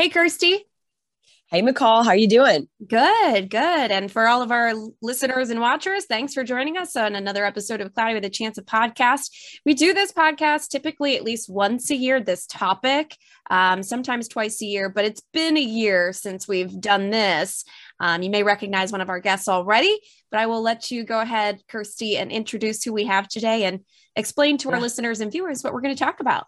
Hey, Kirsty. Hey, McCall. How are you doing? Good, good. And for all of our listeners and watchers, thanks for joining us on another episode of Cloudy with a Chance of Podcast. We do this podcast typically at least once a year, this topic, um, sometimes twice a year, but it's been a year since we've done this. Um, you may recognize one of our guests already, but I will let you go ahead, Kirsty, and introduce who we have today and explain to yeah. our listeners and viewers what we're going to talk about.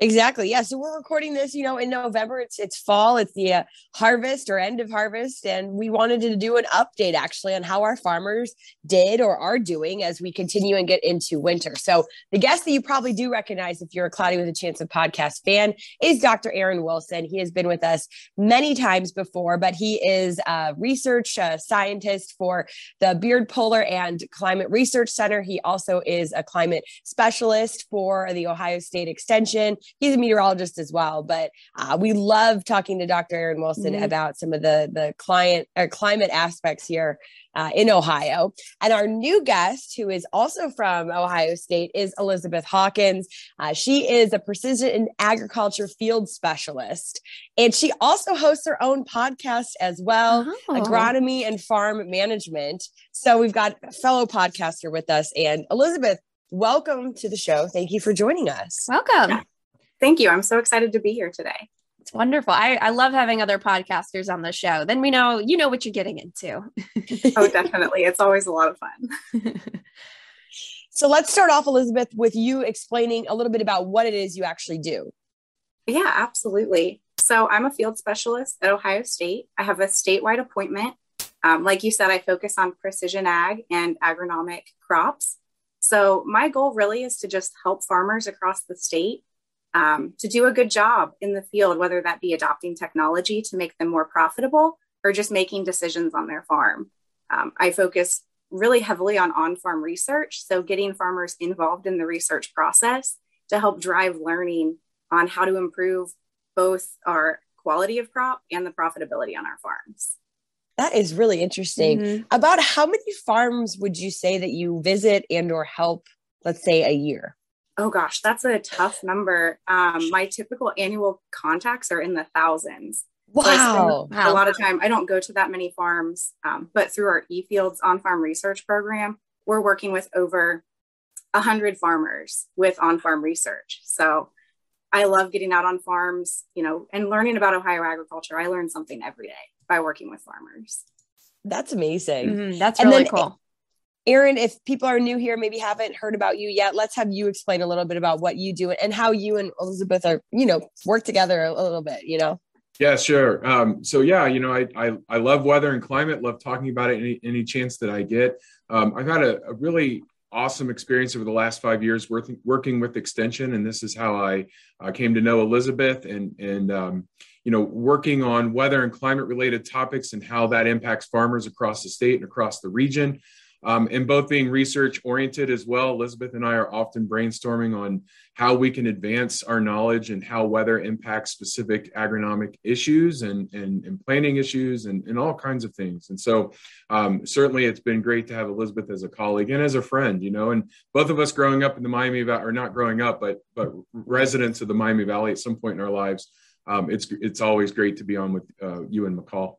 Exactly. Yeah. So we're recording this, you know, in November. It's it's fall. It's the uh, harvest or end of harvest, and we wanted to do an update actually on how our farmers did or are doing as we continue and get into winter. So the guest that you probably do recognize if you're a Cloudy with a Chance of podcast fan is Dr. Aaron Wilson. He has been with us many times before, but he is a research uh, scientist for the Byrd Polar and Climate Research Center. He also is a climate specialist for the Ohio State Extension he's a meteorologist as well. But uh, we love talking to Dr. Aaron Wilson mm-hmm. about some of the the client or climate aspects here uh, in Ohio. And our new guest, who is also from Ohio State, is Elizabeth Hawkins. Uh, she is a precision agriculture field specialist, and she also hosts her own podcast as well, oh. agronomy and farm management. So we've got a fellow podcaster with us, and Elizabeth. Welcome to the show. Thank you for joining us. Welcome. Thank you. I'm so excited to be here today. It's wonderful. I, I love having other podcasters on the show. Then we know you know what you're getting into. oh, definitely. It's always a lot of fun. so let's start off, Elizabeth, with you explaining a little bit about what it is you actually do. Yeah, absolutely. So I'm a field specialist at Ohio State. I have a statewide appointment. Um, like you said, I focus on precision ag and agronomic crops. So my goal really is to just help farmers across the state um, to do a good job in the field, whether that be adopting technology to make them more profitable or just making decisions on their farm. Um, I focus really heavily on on farm research. So, getting farmers involved in the research process to help drive learning on how to improve both our quality of crop and the profitability on our farms. That is really interesting. Mm-hmm. About how many farms would you say that you visit and or help, let's say a year? Oh gosh, that's a tough number. Um, my typical annual contacts are in the thousands. Wow. So a lot of time, I don't go to that many farms, um, but through our eFields on farm research program, we're working with over 100 farmers with on farm research. So I love getting out on farms, you know, and learning about Ohio agriculture. I learn something every day by working with farmers. That's amazing. Mm-hmm. That's really then, cool. Aaron, if people are new here, maybe haven't heard about you yet, let's have you explain a little bit about what you do and how you and Elizabeth are, you know, work together a, little bit, you know? Yeah, sure. Um, so yeah, you know, I, I, I love weather and climate, love talking about it any, any chance that I get. Um, I've had a, a, really awesome experience over the last five years working, working with extension. And this is how I uh, came to know Elizabeth and, and, um, you know, working on weather and climate related topics and how that impacts farmers across the state and across the region um, and both being research oriented as well. Elizabeth and I are often brainstorming on how we can advance our knowledge and how weather impacts specific agronomic issues and, and, and planning issues and, and all kinds of things. And so um, certainly it's been great to have Elizabeth as a colleague and as a friend, you know, and both of us growing up in the Miami Valley, or not growing up, but, but residents of the Miami Valley at some point in our lives. Um, it's, it's always great to be on with uh, you and McCall.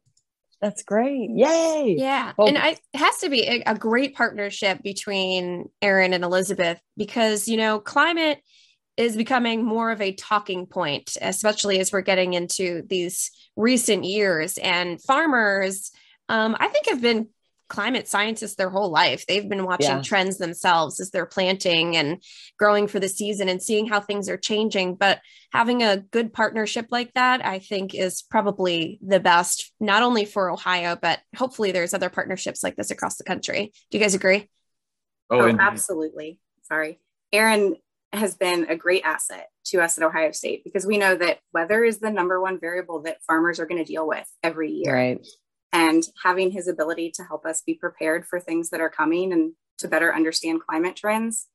That's great. Yay. Yeah. Well, and I, it has to be a, a great partnership between Aaron and Elizabeth because, you know, climate is becoming more of a talking point, especially as we're getting into these recent years. And farmers, um, I think, have been climate scientists their whole life. They've been watching yeah. trends themselves as they're planting and growing for the season and seeing how things are changing. But having a good partnership like that, I think, is probably the best, not only for Ohio, but hopefully there's other partnerships like this across the country. Do you guys agree? Oh, oh absolutely. Sorry. Aaron has been a great asset to us at Ohio State because we know that weather is the number one variable that farmers are going to deal with every year. Right. And having his ability to help us be prepared for things that are coming and to better understand climate trends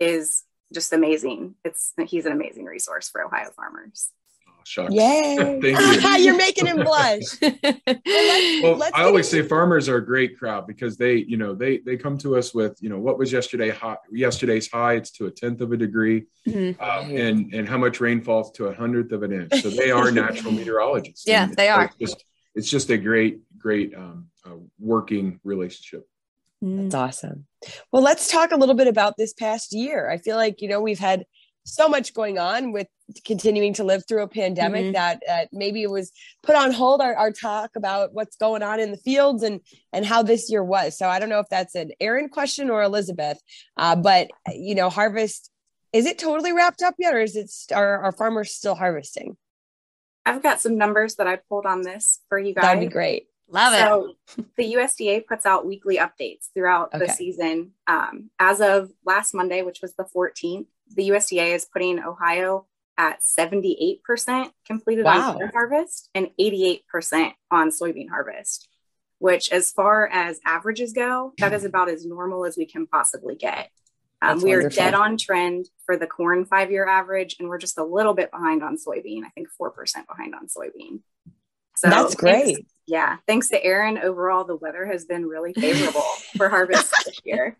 is just amazing. It's he's an amazing resource for Ohio farmers. Oh, shucks. Yay. Thank you. You're making him blush. Well, Let's I always into- say farmers are a great crowd because they, you know, they they come to us with, you know, what was yesterday high, yesterday's high? It's to a tenth of a degree, Mhm. um, and and how much rain falls to a hundredth of an inch. So they are natural meteorologists. Yeah, they are. like Just, it's just a great, great um, uh, working relationship. Mm. That's awesome. Well, let's talk a little bit about this past year. I feel like, you know, we've had so much going on with continuing to live through a pandemic Mhm. that uh, maybe it was put on hold our, our talk about what's going on in the fields and and how this year was. So I don't know if that's an Aaron question or Elizabeth, uh, but you know, harvest is it totally wrapped up yet, or is it st- are, are farmers still harvesting? I've got some numbers that I pulled on this for you guys. That'd be great. Love it. So the USDA puts out weekly updates throughout Okay. the season. Um, as of last Monday, which was the 14th, the USDA is putting Ohio at 78% completed Wow. on corn harvest and 88% on soybean harvest, which, as far as averages go, that is about as normal as we can possibly get. Um, we are dead on trend for the corn five year average, and we're just a little bit behind on soybean. I think 4% behind on soybean. So That's thanks- great. yeah, thanks to Aaron, overall the weather has been really favorable for harvest this year.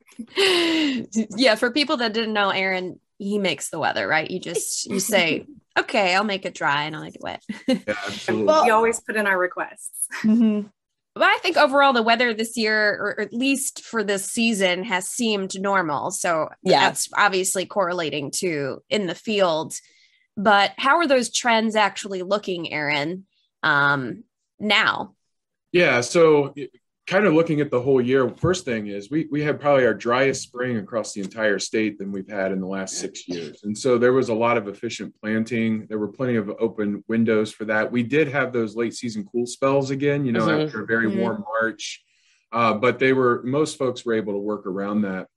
yeah, for people that didn't know, Aaron, he makes the weather, right? You just you say, okay, I'll make it dry and I'll make it wet. Yeah, absolutely. Well- We always put in our requests. Mm-hmm. But I think overall the weather this year, or at least for this season, has seemed normal. So Yeah. that's obviously correlating to in the field. But how are those trends actually looking, Aaron? Um, now, Yeah, so kind of looking at the whole year, first thing is we we had probably our driest spring across the entire state than we've had in the last six years. And so there was a lot of efficient planting. There were plenty of open windows for that. We did have those late season cool spells again, you know, Mhm. after a very Mhm. warm March. Uh, but they were most folks were able to work around that.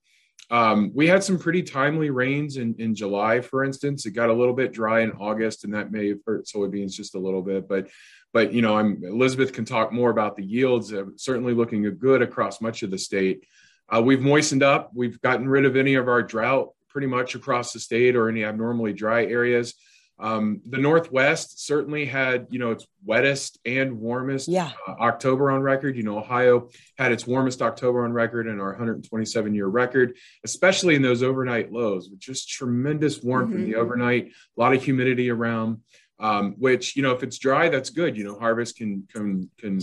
Um, we had some pretty timely rains in, in July, for instance. It got a little bit dry in August, and that may have hurt soybeans just a little bit. But but you know, I'm Elizabeth can talk more about the yields. Uh, certainly looking good across much of the state. Uh, we've moistened up. We've gotten rid of any of our drought pretty much across the state or any abnormally dry areas. Um, the Northwest certainly had, you know, its wettest and warmest Yeah. uh, October on record. You know, Ohio had its warmest October on record in our 127 year record, especially in those overnight lows with just tremendous warmth in Mhm. the overnight, a lot of humidity around. Um, which you know, if it's dry, that's good. You know, harvest can can can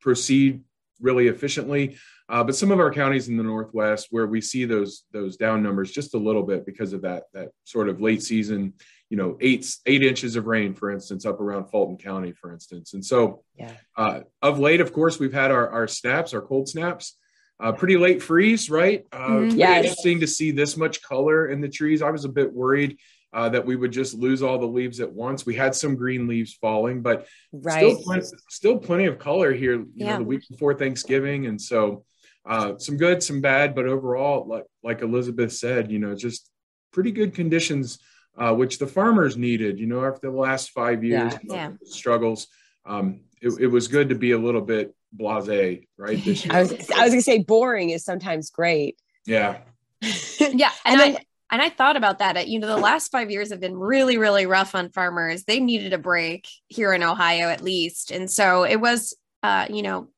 proceed really efficiently. Uh, but some of our counties in the Northwest, where we see those those down numbers just a little bit because of that that sort of late season, you know, eight eight inches of rain, for instance, up around Fulton County, for instance. And so, Yeah. uh, of late, of course, we've had our our snaps, our cold snaps. Uh, pretty late freeze, right? Uh, Mhm. it's Yes. interesting to see this much color in the trees. I was a bit worried uh, that we would just lose all the leaves at once. We had some green leaves falling, but Right. still, plenty, still plenty of color here. You Yeah. know, the week before Thanksgiving, and so uh, some good, some bad, but overall, like like Elizabeth said, you know, just pretty good conditions, uh, which the farmers needed. You know, after the last five years Yeah. Yeah. struggles, um, it, it was good to be a little bit blasé, right? This year, I was I was gonna say boring is sometimes great. yeah. yeah, And and, then- I and I thought about that. You know, the last five years have been really, really rough on farmers. They needed a break here in Ohio, at least, and so it was, uh, you know,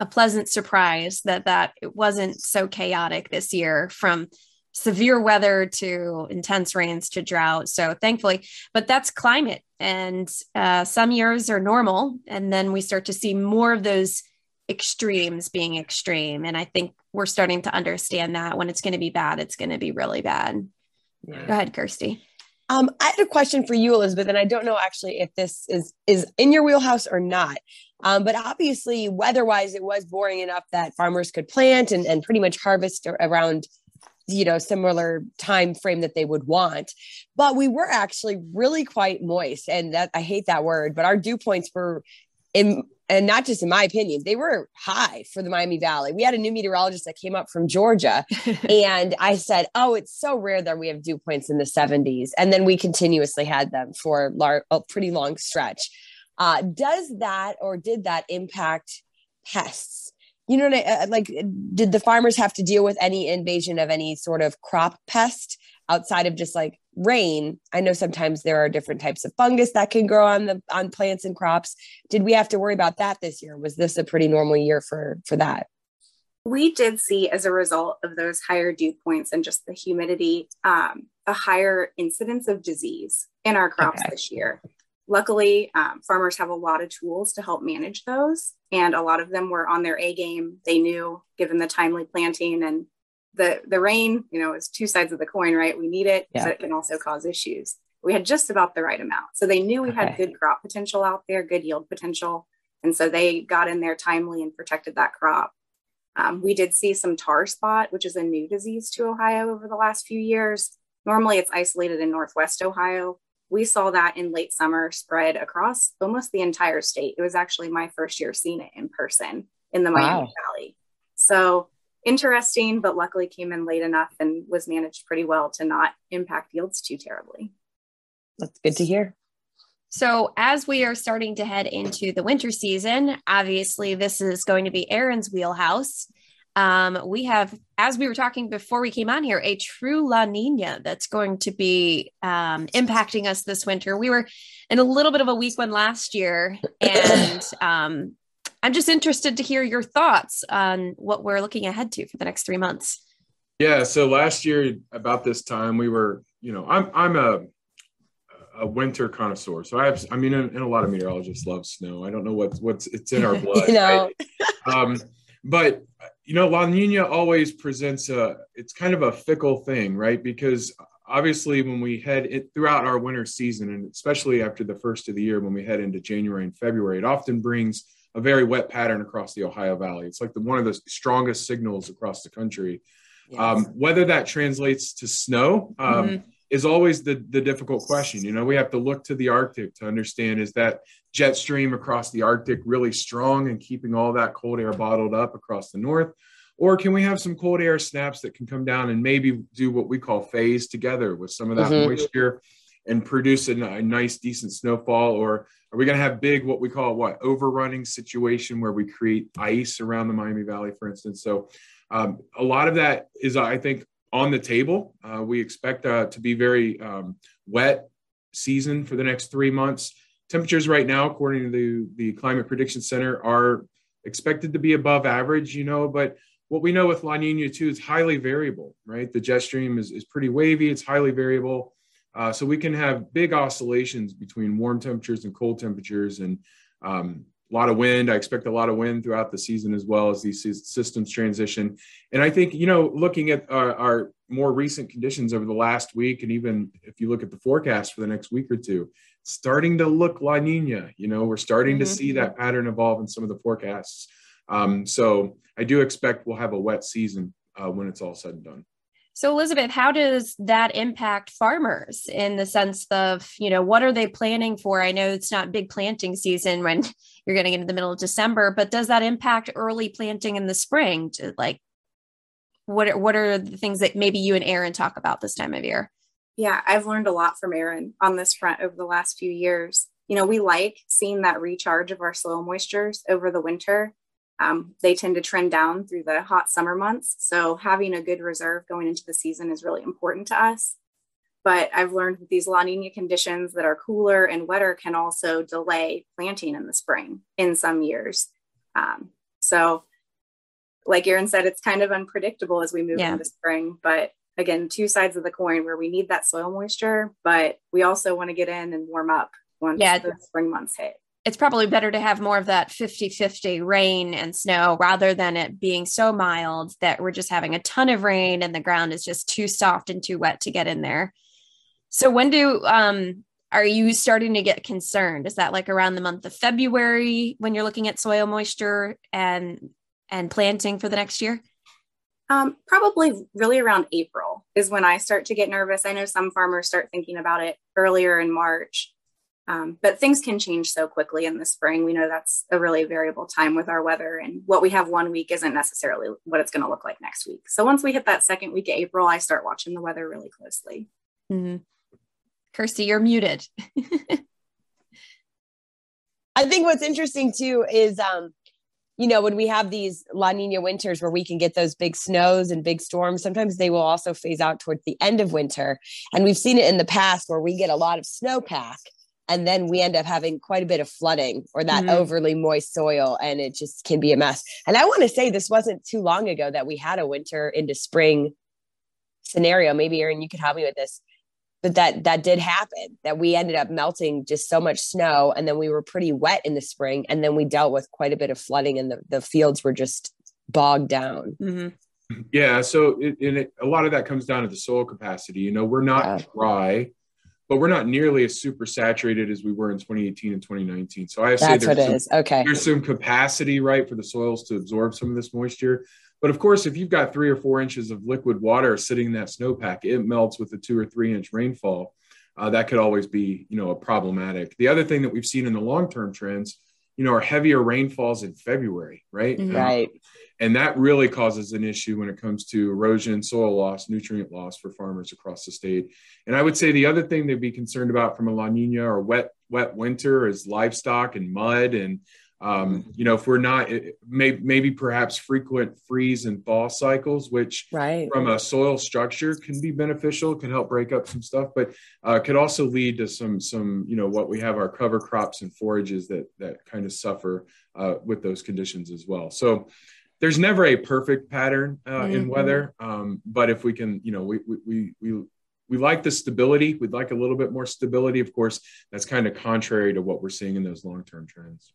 a pleasant surprise that that it wasn't so chaotic this year from severe weather to intense rains to drought. So thankfully, but that's climate, and uh, some years are normal, and then we start to see more of those extremes being extreme. And I think we're starting to understand that when it's going to be bad, it's going to be really bad. Go ahead, Kirsty. Um, I had a question for you, Elizabeth, and I don't know actually if this is is in your wheelhouse or not. Um, but obviously, weather-wise, it was boring enough that farmers could plant and, and pretty much harvest around, you know, similar time frame that they would want. But we were actually really quite moist, and that I hate that word, but our dew points were in and not just in my opinion, they were high for the Miami Valley. We had a new meteorologist that came up from Georgia, and I said, "Oh, it's so rare that we have dew points in the 70s," and then we continuously had them for lar- a pretty long stretch. Uh, does that or did that impact pests? You know, I, uh, like, did the farmers have to deal with any invasion of any sort of crop pest outside of just like rain? I know sometimes there are different types of fungus that can grow on the on plants and crops. Did we have to worry about that this year? Was this a pretty normal year for for that? We did see as a result of those higher dew points and just the humidity um, a higher incidence of disease in our crops okay. this year luckily um, farmers have a lot of tools to help manage those and a lot of them were on their a game they knew given the timely planting and the the rain, you know, is two sides of the coin, right? We need it, yeah. but it can also cause issues. We had just about the right amount. So they knew we okay. had good crop potential out there, good yield potential. And so they got in there timely and protected that crop. Um, we did see some tar spot, which is a new disease to Ohio over the last few years. Normally it's isolated in Northwest Ohio. We saw that in late summer spread across almost the entire state. It was actually my first year seeing it in person in the Miami wow. Valley. So interesting, but luckily came in late enough and was managed pretty well to not impact yields too terribly. That's good to hear. So, as we are starting to head into the winter season, obviously, this is going to be Aaron's wheelhouse. Um, we have, as we were talking before we came on here, a true La Nina that's going to be um, impacting us this winter. We were in a little bit of a weak one last year, and um, I'm just interested to hear your thoughts on what we're looking ahead to for the next three months. Yeah. So last year about this time, we were, you know, I'm I'm a a winter connoisseur. So I have, I mean, and, a lot of meteorologists love snow. I don't know what's what's it's in our blood. you know. Right? um, but you know, La Nina always presents a. It's kind of a fickle thing, right? Because obviously, when we head it throughout our winter season, and especially after the first of the year, when we head into January and February, it often brings a very wet pattern across the Ohio Valley. It's like the, one of the strongest signals across the country. Yes. Um, whether that translates to snow um, mm-hmm. Is always the, the difficult question. You know, we have to look to the Arctic to understand is that jet stream across the Arctic really strong and keeping all that cold air bottled up across the north? Or can we have some cold air snaps that can come down and maybe do what we call phase together with some of that mm-hmm. moisture and produce a, a nice, decent snowfall? Or are we going to have big, what we call what overrunning situation where we create ice around the Miami Valley, for instance? So um, a lot of that is, I think, on the table. Uh, we expect uh, to be very um, wet season for the next three months. Temperatures right now, according to the, the Climate Prediction Center, are expected to be above average, you know, but what we know with La Nina too is highly variable, right? The jet stream is, is pretty wavy, it's highly variable. Uh, so we can have big oscillations between warm temperatures and cold temperatures and um, a lot of wind. I expect a lot of wind throughout the season as well as these systems transition. And I think, you know, looking at our, our, more recent conditions over the last week, and even if you look at the forecast for the next week or two, starting to look La Nina. You know, we're starting mm-hmm. to see that pattern evolve in some of the forecasts. Um, so I do expect we'll have a wet season uh, when it's all said and done. So, Elizabeth, how does that impact farmers in the sense of, you know, what are they planning for? I know it's not big planting season when you're getting into the middle of December, but does that impact early planting in the spring? To like, what are, what are the things that maybe you and Aaron talk about this time of year? Yeah, I've learned a lot from Aaron on this front over the last few years. You know, we like seeing that recharge of our soil moistures over the winter um, they tend to trend down through the hot summer months. So having a good reserve going into the season is really important to us. But I've learned that these La Nina conditions that are cooler and wetter can also delay planting in the spring in some years. Um, so, like Aaron said, it's kind of unpredictable as we move yeah. into spring. But again, two sides of the coin where we need that soil moisture, but we also want to get in and warm up once yeah. the spring months hit it's probably better to have more of that 50 50 rain and snow rather than it being so mild that we're just having a ton of rain and the ground is just too soft and too wet to get in there. So, when do, um, are you starting to get concerned? Is that like around the month of February when you're looking at soil moisture and and planting for the next year? Um, probably really around April is when I start to get nervous. I know some farmers start thinking about it earlier in March Um, but things can change so quickly in the spring. We know that's a really variable time with our weather, and what we have one week isn't necessarily what it's going to look like next week. So once we hit that second week of April, I start watching the weather really closely. Mm-hmm. Kirsty, you're muted. I think what's interesting too is, um, you know, when we have these La Nina winters where we can get those big snows and big storms, sometimes they will also phase out towards the end of winter. And we've seen it in the past where we get a lot of snowpack and then we end up having quite a bit of flooding or that mm-hmm. overly moist soil and it just can be a mess and i want to say this wasn't too long ago that we had a winter into spring scenario maybe aaron you could help me with this but that that did happen that we ended up melting just so much snow and then we were pretty wet in the spring and then we dealt with quite a bit of flooding and the, the fields were just bogged down mm-hmm. yeah so it, it, a lot of that comes down to the soil capacity you know we're not yeah. dry but we're not nearly as super saturated as we were in 2018 and 2019. So I say there's some, okay. There's some capacity, right, for the soils to absorb some of this moisture. But of course, if you've got three or four inches of liquid water sitting in that snowpack, it melts with a two or three inch rainfall. Uh, that could always be, you know, a problematic. The other thing that we've seen in the long term trends, you know, are heavier rainfalls in February, right? Right. Um, and that really causes an issue when it comes to erosion, soil loss, nutrient loss for farmers across the state. And I would say the other thing they'd be concerned about from a La Nina or wet wet winter is livestock and mud and um, you know, if we're not, may, maybe perhaps frequent freeze and thaw cycles, which right. from a soil structure can be beneficial, can help break up some stuff, but uh, could also lead to some, some, you know, what we have our cover crops and forages that that kind of suffer uh, with those conditions as well. So there's never a perfect pattern uh, mm-hmm. in weather, um, but if we can, you know, we we we we like the stability. We'd like a little bit more stability. Of course, that's kind of contrary to what we're seeing in those long term trends.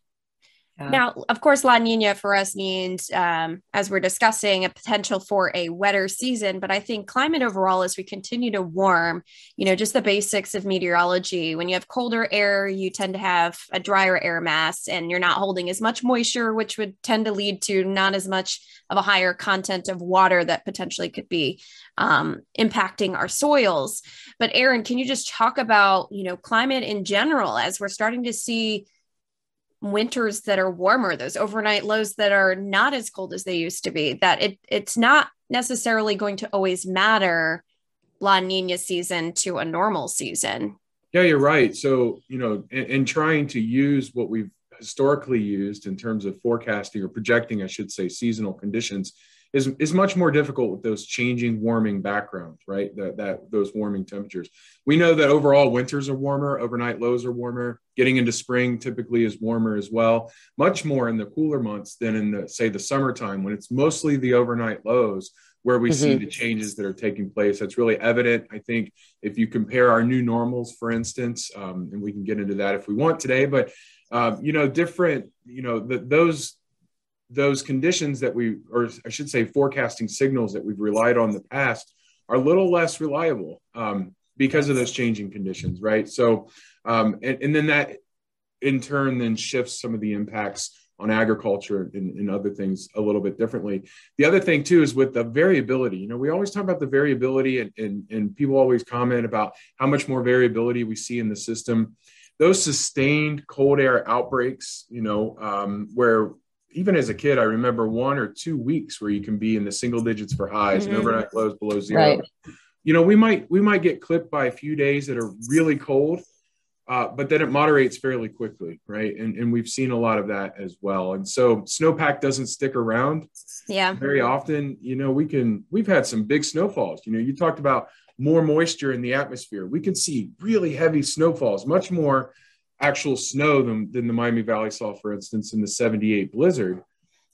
Yeah. Now, of course, La Nina for us means, um, as we're discussing, a potential for a wetter season. But I think climate overall, as we continue to warm, you know, just the basics of meteorology. When you have colder air, you tend to have a drier air mass, and you're not holding as much moisture, which would tend to lead to not as much of a higher content of water that potentially could be um, impacting our soils. But Aaron, can you just talk about, you know, climate in general as we're starting to see winters that are warmer, those overnight lows that are not as cold as they used to be, that it it's not necessarily going to always matter La Nina season to a normal season. Yeah, you're right. So, you know, in, in trying to use what we've historically used in terms of forecasting or projecting, I should say, seasonal conditions is, is much more difficult with those changing warming backgrounds, right? That, that those warming temperatures. We know that overall winters are warmer, overnight lows are warmer. Getting into spring typically is warmer as well, much more in the cooler months than in the say the summertime when it's mostly the overnight lows where we mm-hmm. see the changes that are taking place. That's really evident. I think if you compare our new normals, for instance, um, and we can get into that if we want today, but um, you know, different, you know, the, those those conditions that we, or I should say, forecasting signals that we've relied on in the past are a little less reliable um, because of those changing conditions, right? So, um, and, and, then that in turn then shifts some of the impacts on agriculture and, and, other things a little bit differently. The other thing too is with the variability. You know, we always talk about the variability, and, and, and people always comment about how much more variability we see in the system. Those sustained cold air outbreaks, you know, um, where even as a kid, I remember one or two weeks where you can be in the single digits for highs mm-hmm. and overnight lows below zero. Right. You know, we might we might get clipped by a few days that are really cold, uh, but then it moderates fairly quickly, right? And and we've seen a lot of that as well. And so snowpack doesn't stick around. Yeah. Very often, you know, we can we've had some big snowfalls. You know, you talked about more moisture in the atmosphere. We can see really heavy snowfalls, much more actual snow than, than the Miami Valley saw, for instance, in the 78 blizzard.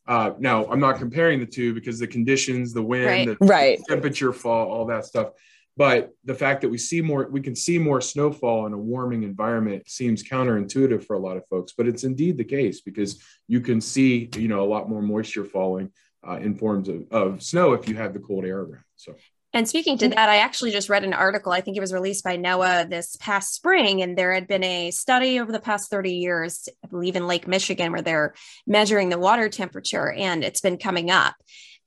Uh, now, I'm not comparing the two because the conditions, the wind, right. The, right. temperature fall, all that stuff. But the fact that we see more, we can see more snowfall in a warming environment seems counterintuitive for a lot of folks, but it's indeed the case because you can see, you know, a lot more moisture falling uh, in forms of, of snow if you have the cold air around. So and speaking to that, I actually just read an article, I think it was released by NOAA this past spring, and there had been a study over the past 30 years, I believe in Lake Michigan, where they're measuring the water temperature and it's been coming up.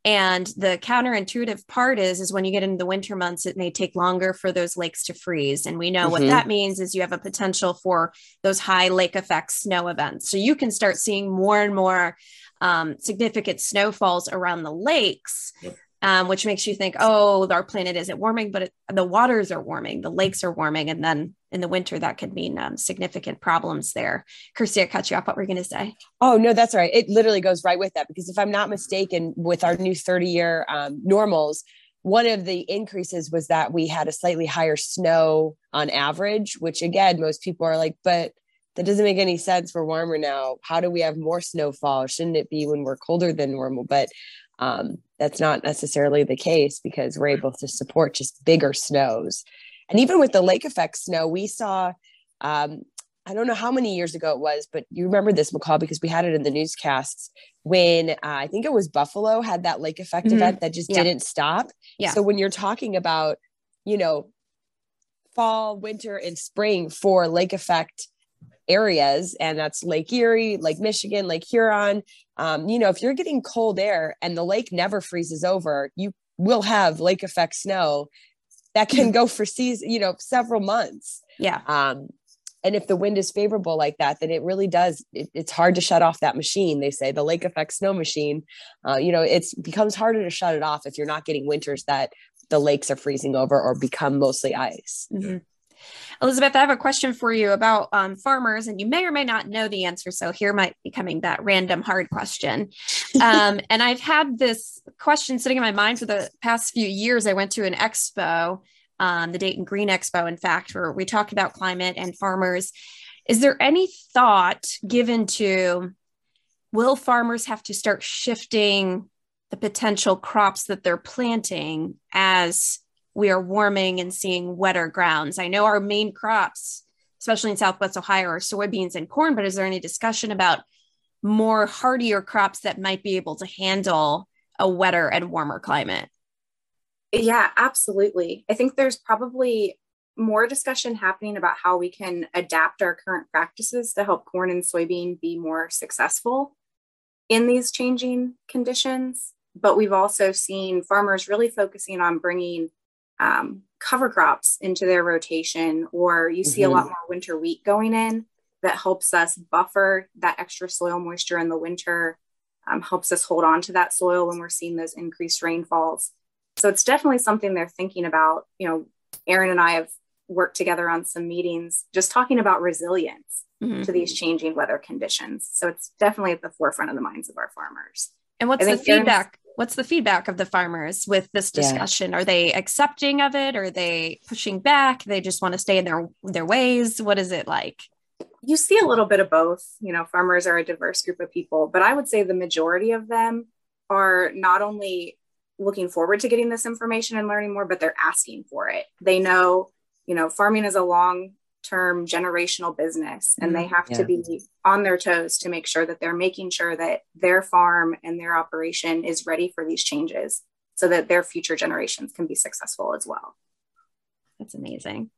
And the counterintuitive part is, is when you get into the winter months, it may take longer for those lakes to freeze. And we know mm-hmm. what that means is you have a potential for those high lake effect snow events. So you can start seeing more and more um, significant snowfalls around the lakes. Yep um, which makes you think, oh, our planet isn't warming, but it, the waters are warming, the lakes are warming. And then in the winter, that could mean um, significant problems there. Kirsty, I cut you off. What were you going to say? Oh, no, that's right. It literally goes right with that because if I'm not mistaken, with our new 30 year um, normals, one of the increases was that we had a slightly higher snow on average, which again, most people are like, but that doesn't make any sense. We're warmer now. How do we have more snowfall? Shouldn't it be when we're colder than normal? But um, that's not necessarily the case because we're able to support just bigger snows. And even with the lake effect snow, we saw, um, I don't know how many years ago it was, but you remember this, McCall, because we had it in the newscasts when uh, I think it was Buffalo had that lake effect mm-hmm. event that just yeah. didn't stop. Yeah. So when you're talking about, you know, fall, winter, and spring for lake effect areas, and that's Lake Erie, Lake Michigan, Lake Huron. Um, you know, if you're getting cold air and the lake never freezes over, you will have lake effect snow that can go for season, you know, several months. Yeah. Um, and if the wind is favorable like that, then it really does. It, it's hard to shut off that machine. They say the lake effect snow machine. Uh, you know, it becomes harder to shut it off if you're not getting winters that the lakes are freezing over or become mostly ice. Mm-hmm. Elizabeth, I have a question for you about um, farmers, and you may or may not know the answer. So here might be coming that random hard question. Um, and I've had this question sitting in my mind for the past few years. I went to an expo, um, the Dayton Green Expo, in fact, where we talked about climate and farmers. Is there any thought given to will farmers have to start shifting the potential crops that they're planting as we are warming and seeing wetter grounds. I know our main crops, especially in Southwest Ohio, are soybeans and corn, but is there any discussion about more hardier crops that might be able to handle a wetter and warmer climate? Yeah, absolutely. I think there's probably more discussion happening about how we can adapt our current practices to help corn and soybean be more successful in these changing conditions. But we've also seen farmers really focusing on bringing um, cover crops into their rotation, or you see mm-hmm. a lot more winter wheat going in that helps us buffer that extra soil moisture in the winter, um, helps us hold on to that soil when we're seeing those increased rainfalls. So it's definitely something they're thinking about. You know, Aaron and I have worked together on some meetings just talking about resilience mm-hmm. to these changing weather conditions. So it's definitely at the forefront of the minds of our farmers. And what's the feedback? What's the feedback of the farmers with this discussion? Yeah. Are they accepting of it? Are they pushing back? They just want to stay in their their ways. What is it like? You see a little bit of both. You know, farmers are a diverse group of people, but I would say the majority of them are not only looking forward to getting this information and learning more, but they're asking for it. They know, you know, farming is a long term generational business and they mm-hmm. have yeah. to be on their toes to make sure that they're making sure that their farm and their operation is ready for these changes so that their future generations can be successful as well that's amazing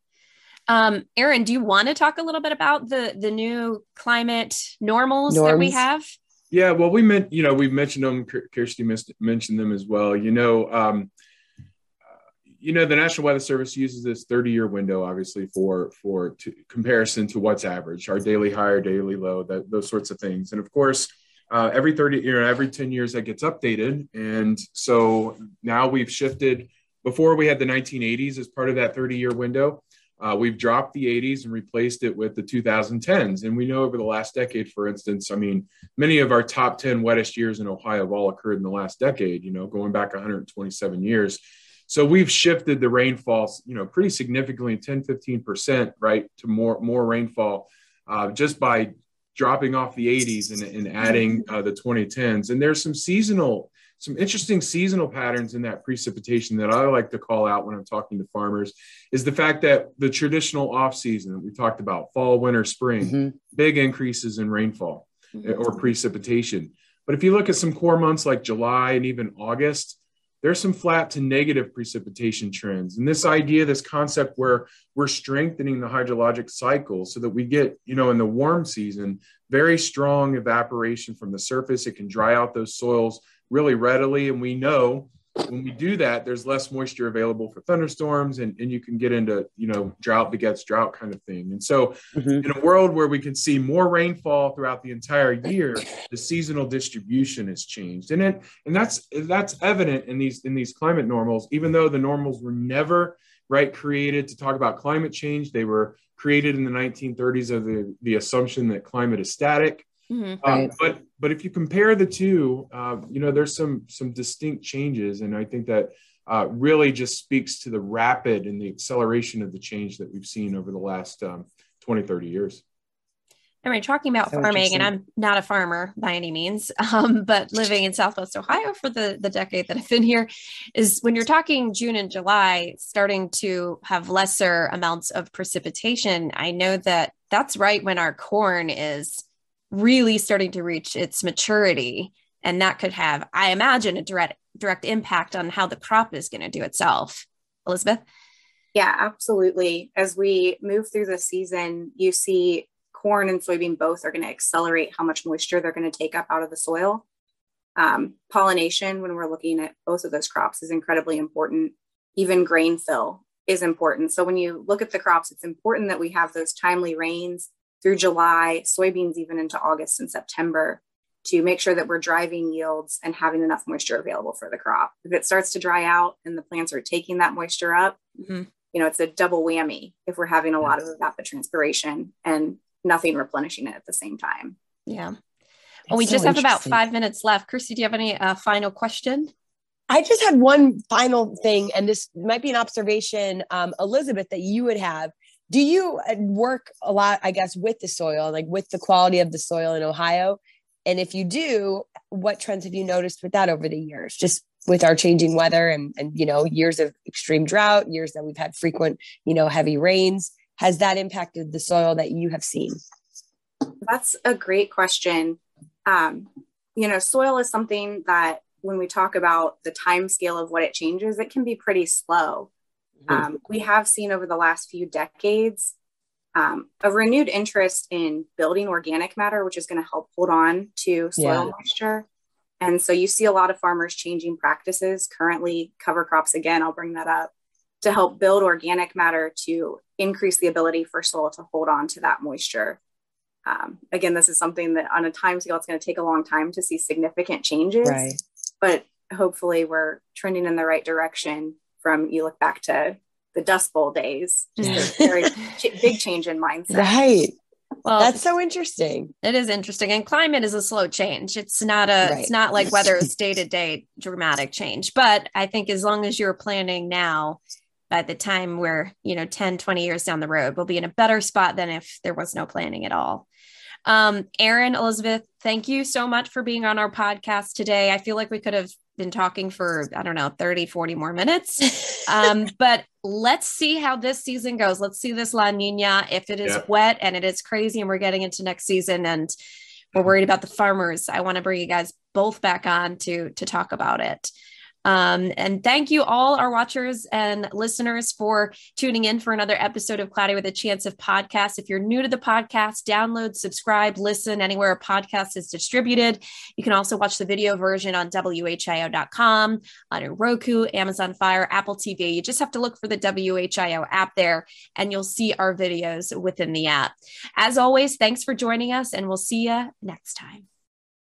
um, Aaron, do you want to talk a little bit about the the new climate normals Norms. that we have? Yeah, well, we meant you know we've mentioned them. Kirsty mentioned them as well. You know, um, you know, the National Weather Service uses this 30 year window, obviously, for for to, comparison to what's average, our daily high or daily low, that, those sorts of things. And of course, uh, every 30, you know, every 10 years that gets updated. And so now we've shifted. Before we had the 1980s as part of that 30 year window. Uh, we've dropped the 80s and replaced it with the 2010s. And we know over the last decade, for instance, I mean, many of our top 10 wettest years in Ohio have all occurred in the last decade, you know, going back 127 years. So we've shifted the rainfall, you know, pretty significantly, 10, 15%, right, to more, more rainfall uh, just by dropping off the 80s and, and adding uh, the 2010s. And there's some seasonal, some interesting seasonal patterns in that precipitation that I like to call out when I'm talking to farmers is the fact that the traditional off season that we talked about, fall, winter, spring, mm-hmm. big increases in rainfall mm-hmm. or precipitation. But if you look at some core months like July and even August, there's some flat to negative precipitation trends. And this idea, this concept where we're strengthening the hydrologic cycle so that we get, you know, in the warm season, very strong evaporation from the surface. It can dry out those soils really readily. And we know when we do that, there's less moisture available for thunderstorms and, and you can get into, you know, drought begets drought kind of thing. And so mm-hmm. in a world where we can see more rainfall throughout the entire year, the seasonal distribution has changed. And it, and that's that's evident in these in these climate normals, even though the normals were never right created to talk about climate change. They were created in the 1930s of the, the assumption that climate is static Mm-hmm. Um, right. but but if you compare the two, uh, you know, there's some some distinct changes, and I think that uh, really just speaks to the rapid and the acceleration of the change that we've seen over the last um, 20, 30 years. I mean, talking about so farming, and I'm not a farmer by any means, um, but living in Southwest Ohio for the, the decade that I've been here, is when you're talking June and July, starting to have lesser amounts of precipitation. I know that that's right when our corn is really starting to reach its maturity and that could have i imagine a direct direct impact on how the crop is going to do itself. Elizabeth? Yeah absolutely. As we move through the season you see corn and soybean both are going to accelerate how much moisture they're going to take up out of the soil. Um, pollination when we're looking at both of those crops is incredibly important. Even grain fill is important. So when you look at the crops it's important that we have those timely rains through July, soybeans even into August and September to make sure that we're driving yields and having enough moisture available for the crop. If it starts to dry out and the plants are taking that moisture up, mm-hmm. you know, it's a double whammy if we're having a lot of evapotranspiration and nothing replenishing it at the same time. Yeah. Well, we so just have about five minutes left. Kirsty, do you have any uh, final question? I just had one final thing, and this might be an observation, um, Elizabeth, that you would have do you uh, work a lot i guess with the soil like with the quality of the soil in ohio? And if you do what trends have you noticed with that over the years just with our changing weather and and you know years of extreme drought years that we've had frequent you know heavy rains? Has that impacted the soil that you have seen? That's a great question. Um, you know soil is something that when we talk about the time scale of what it changes it can be pretty slow. Um, we have seen over the last few decades um, a renewed interest in building organic matter, which is going to help hold on to soil yeah. moisture. And so you see a lot of farmers changing practices currently, cover crops again, I'll bring that up to help build organic matter to increase the ability for soil to hold on to that moisture. Um, again, this is something that on a time scale, it's going to take a long time to see significant changes, right. but hopefully we're trending in the right direction from you look back to the Dust Bowl days, just a very big change in mindset. Right. Well, that's so interesting. It is interesting. And climate is a slow change. It's not a right. it's not like weather is day to day dramatic change. But I think as long as you're planning now, by the time we're, you know, 10, 20 years down the road, we'll be in a better spot than if there was no planning at all. Um, Aaron, Elizabeth, thank you so much for being on our podcast today. I feel like we could have been talking for, I don't know, 30, 40 more minutes. um, but let's see how this season goes. Let's see this La Nina. If it is yeah. wet and it is crazy and we're getting into next season and we're worried about the farmers, I want to bring you guys both back on to to talk about it. Um, and thank you all our watchers and listeners for tuning in for another episode of Cloudy with a Chance of Podcast. If you're new to the podcast, download, subscribe, listen anywhere a podcast is distributed. You can also watch the video version on WHIO.com, on Roku, Amazon Fire, Apple TV. You just have to look for the WHIO app there and you'll see our videos within the app. As always, thanks for joining us and we'll see you next time.